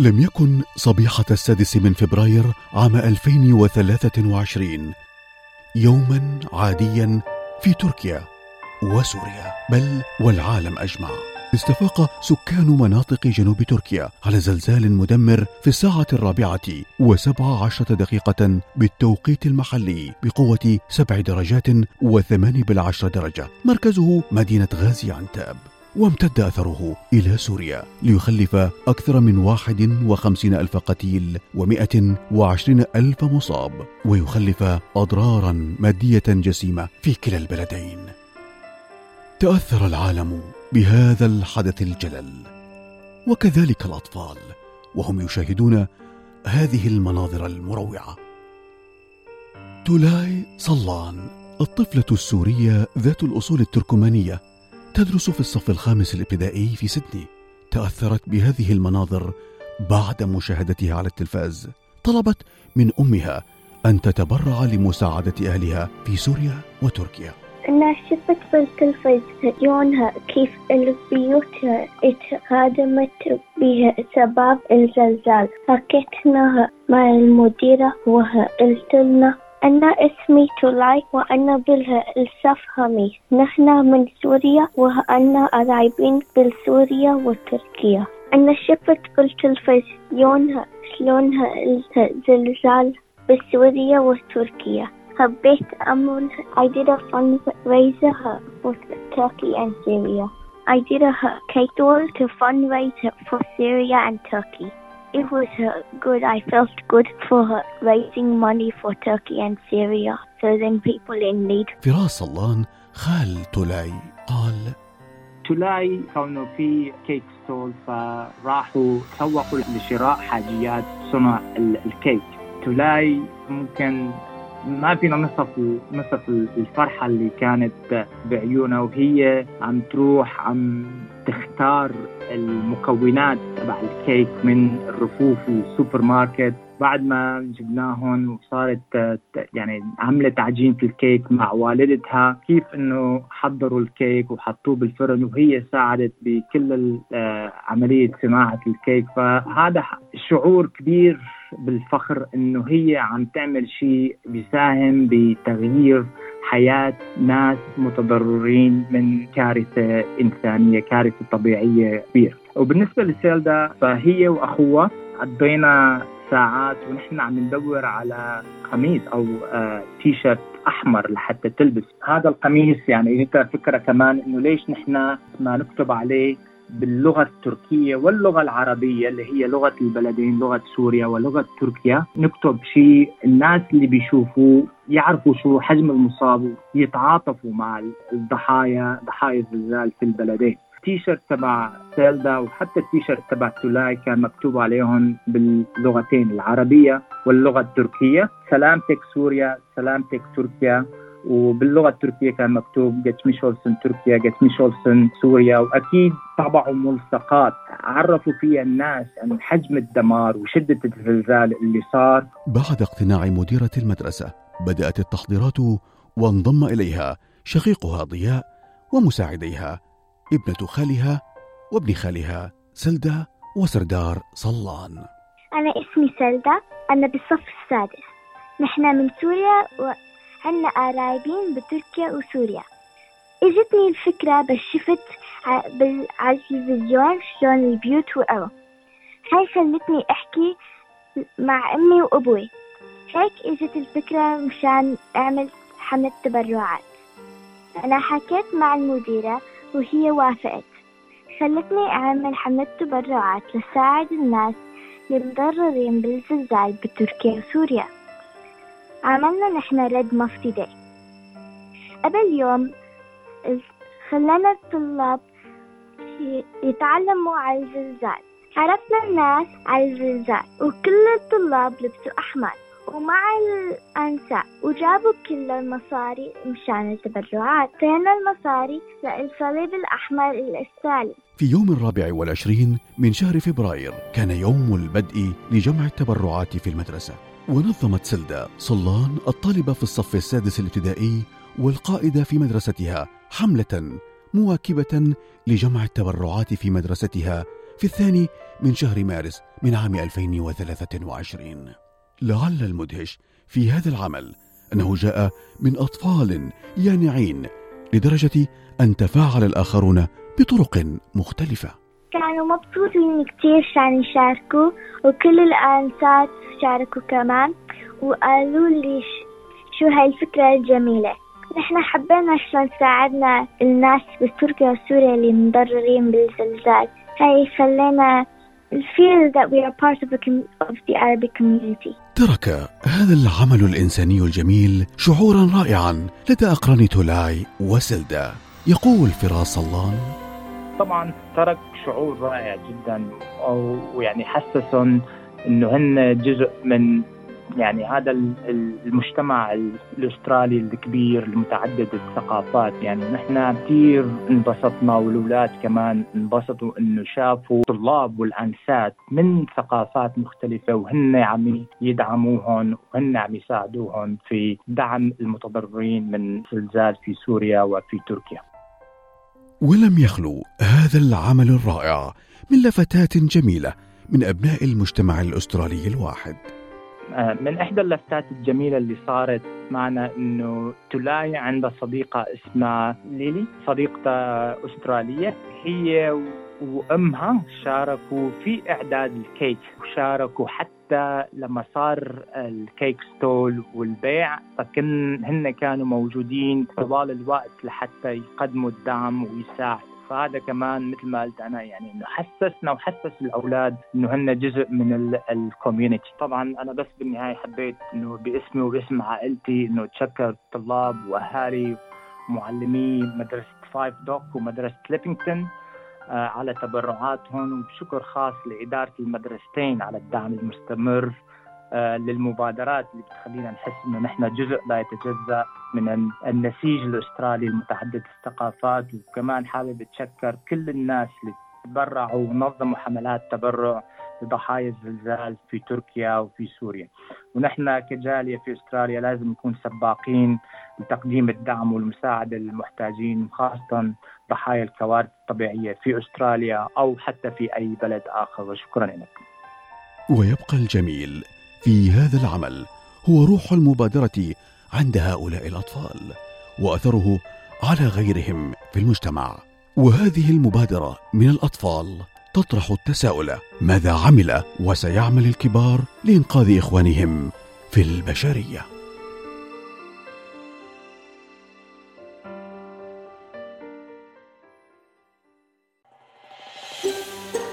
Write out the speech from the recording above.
لم يكن صبيحة السادس من فبراير عام 2023 يوما عاديا في تركيا وسوريا بل والعالم أجمع. استفاق سكان مناطق جنوب تركيا على زلزال مدمر في الساعة الرابعة وسبع عشرة دقيقة بالتوقيت المحلي بقوة سبع درجات وثمان بالعشر درجة. مركزه مدينة غازي عنتاب. وامتد أثره إلى سوريا ليخلف أكثر من واحد وخمسين ألف قتيل ومائة وعشرين ألف مصاب ويخلف أضرارا مادية جسيمة في كلا البلدين. تأثر العالم بهذا الحدث الجلل وكذلك الأطفال وهم يشاهدون هذه المناظر المروعة. تولاي صلان الطفلة السورية ذات الأصول التركمانية تدرس في الصف الخامس الابتدائي في سيدني. تأثرت بهذه المناظر بعد مشاهدتها على التلفاز. طلبت من أمها أن تتبرع لمساعدة أهلها في سوريا وتركيا. أنا شفت بالتلفزيون كيف البيوت اتهدمت بسبب الزلزال. حكيتنا مع المديرة وقلت لنا أنا اسمي تولاي وأنا بالسفهمي نحن من سوريا وأنا قريبين بسوريا وتركيا أنا شفت بالتلفزيون شلون الزلزال بسوريا وتركيا حبيت أعمل I did a fundraiser for Turkey and Syria. I did a cake to fundraise for Syria and Turkey. It was uh, good. I felt good for raising money for Turkey and Syria, serving people in need. فراس صلان خال تولاي قال تولاي كانوا في cake stall فراحوا سوقوا لشراء حاجيات صنع الكيك تولاي ممكن ما فينا نصف نصف الفرحة اللي كانت بعيونها وهي عم تروح عم تختار المكونات تبع الكيك من الرفوف السوبر ماركت بعد ما جبناهم وصارت يعني عملت عجينة الكيك مع والدتها كيف إنه حضروا الكيك وحطوه بالفرن وهي ساعدت بكل عملية صناعة الكيك. فهذا شعور كبير بالفخر إنه هي عم تعمل شيء بيساهم بتغيير حياة ناس متضررين من كارثة إنسانية كارثة طبيعية كبيرة. وبالنسبة لسيلدا فهي وأخوها قضينا ساعات ونحن عم ندور على قميص أو آه تي شيرت أحمر لحتى تلبس. هذا القميص يعني أنت فكرة كمان إنه ليش نحن ما نكتب عليه باللغة التركية واللغة العربية اللي هي لغة البلدين لغة سوريا ولغة تركيا نكتب شيء الناس اللي بيشوفوه يعرفوا شو حجم المصاب يتعاطفوا مع الضحايا ضحايا الزلزال في البلدين. التيشيرت تبع سيلدا وحتى التيشيرت تبع تولاي كان مكتوب عليهم باللغتين العربية واللغة التركية. سلامتك سوريا سلامتك تركيا. وباللغة التركية كان مكتوب Geçmiş olsun Türkiye Geçmiş olsun Suriye. وأكيد طبعوا ملصقات عرفوا فيها الناس عن حجم الدمار وشدة الزلزال اللي صار. بعد اقتناع مديرة المدرسة بدأت التحضيرات وانضم إليها شقيقها ضياء ومساعديها ابنة خالها وابن خالها سلدى وسردار صلان. أنا اسمي سلدى أنا بالصف السادس. نحن من سوريا وعنا قرايبين بتركيا وسوريا. إجتني الفكرة بس شفت على التلفزيون شلون البيوت وقعوا. هاي خلتني أحكي مع أمي وأبوي. هيك إجت الفكرة مشان أعمل حملة تبرعات. أنا حكيت مع المديرة وهي وافقت. خلتني أعمل حملة تبرعات لساعد الناس المتضررين بالزلزال بتركيا وسوريا. عملنا نحن رد مفتدي قبل يوم خلنا الطلاب يتعلموا على الزلزال عرفنا الناس على الزلزال وكل الطلاب لبسوا أحمر ومع الأنساء وجابوا كل المصاري مشان التبرعات. فينا المصاري للصليب الأحمر الإسرائيلي في يوم الرابع والعشرين من شهر فبراير كان يوم البدء لجمع التبرعات في المدرسة. ونظمت سلدا صلان الطالبة في الصف السادس الابتدائي والقائدة في مدرستها حملة مواكبة لجمع التبرعات في مدرستها في الثاني من شهر مارس من عام 2023 لعل المدهش في هذا العمل أنه جاء من أطفال يانعين لدرجة أن تفاعل الآخرون بطرق مختلفة. كانوا مبسوطين كتير عشان يشاركوا وكل الأنسات شاركوا كمان وقالوا لي شو هاي الفكرة الجميلة. نحن حبينا عشان ساعدنا الناس بتركيا وسوريا اللي مضررين بالزلزال. هاي خلينا feel that we are part of the, of the Arabic community. ترك هذا العمل الإنساني الجميل شعورا رائعا لدى أقران تولاي وسلدا يقول فراس صلان طبعا ترك شعور رائع جدا ويعني حسسهم إنه هن جزء من يعني هذا المجتمع الأسترالي الكبير المتعدد الثقافات يعني نحن كثير انبسطنا والأولاد كمان انبسطوا إنه شافوا طلاب والأنسات من ثقافات مختلفة وهن عم يدعموهم وهن عم يساعدوهم في دعم المتضررين من زلزال في سوريا وفي تركيا. ولم يخلو هذا العمل الرائع من لفتات جميلة من أبناء المجتمع الأسترالي الواحد. آه، من إحدى اللفتات الجميلة اللي صارت معنا إنه تلاي عندها صديقة اسمها ليلي صديقة أسترالية هي وأمها شاركوا في إعداد الكيك وشاركوا حتى لما صار ال cake stall والبيع فكن هن كانوا موجودين طوال الوقت لحتى يقدموا الدعم ويساعدوا. فهذا كمان مثل ما قلت أنا يعني إنه حسسنا وحسس الأولاد إنه هن جزء من ال community طبعا أنا بس بالنهاية حبيت إنه باسمي وباسم عائلتي إنه اتشكر الطلاب وأهالي ومعلمي مدرسة فايف دوك ومدرسة ليبينغتون آه، على تبرعاتهم وبشكر خاص لإدارة المدرستين على الدعم المستمر آه، للمبادرات اللي بتخلينا نحس إنه نحن جزء لا يتجزأ من النسيج الأسترالي المتعدد الثقافات. وكمان حابب أتشكر كل الناس اللي تبرعوا ونظموا حملات تبرع لضحايا الزلزال في تركيا وفي سوريا. ونحن كجالية في أستراليا لازم نكون سباقين لتقديم الدعم والمساعدة للمحتاجين خاصة ضحايا الكوارث الطبيعية في أستراليا أو حتى في أي بلد آخر. وشكرا لكم ويبقى الجميل في هذا العمل هو روح المبادرة عند هؤلاء الأطفال وأثره على غيرهم في المجتمع. وهذه المبادرة من الأطفال تطرح التساؤل ماذا عمل وسيعمل الكبار لإنقاذ إخوانهم في البشرية؟